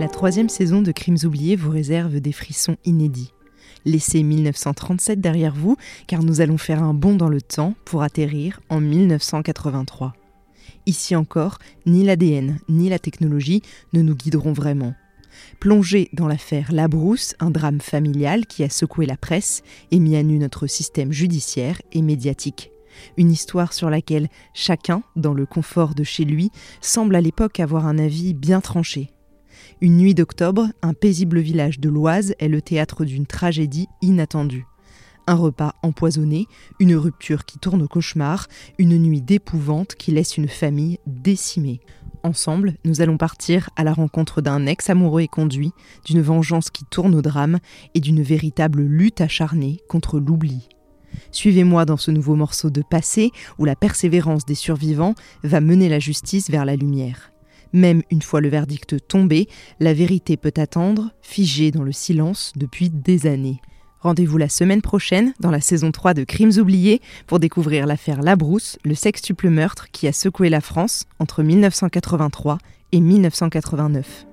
La troisième saison de Crimes oubliés vous réserve des frissons inédits. Laissez 1937 derrière vous, car nous allons faire un bond dans le temps pour atterrir en 1983. Ici encore, ni l'ADN ni la technologie ne nous guideront vraiment. Plongez dans l'affaire Labrousse, un drame familial qui a secoué la presse et mis à nu notre système judiciaire et médiatique. Une histoire sur laquelle chacun, dans le confort de chez lui, semble à l'époque avoir un avis bien tranché. Une nuit d'octobre, un paisible village de l'Oise est le théâtre d'une tragédie inattendue. Un repas empoisonné, une rupture qui tourne au cauchemar, une nuit d'épouvante qui laisse une famille décimée. Ensemble, nous allons partir à la rencontre d'un ex amoureux et conduit, d'une vengeance qui tourne au drame et d'une véritable lutte acharnée contre l'oubli. Suivez-moi dans ce nouveau morceau de passé où la persévérance des survivants va mener la justice vers la lumière. Même une fois le verdict tombé, la vérité peut attendre, figée dans le silence depuis des années. Rendez-vous la semaine prochaine dans la saison 3 de Crimes oubliés pour découvrir l'affaire Labrousse, le sextuple meurtre qui a secoué la France entre 1983 et 1989.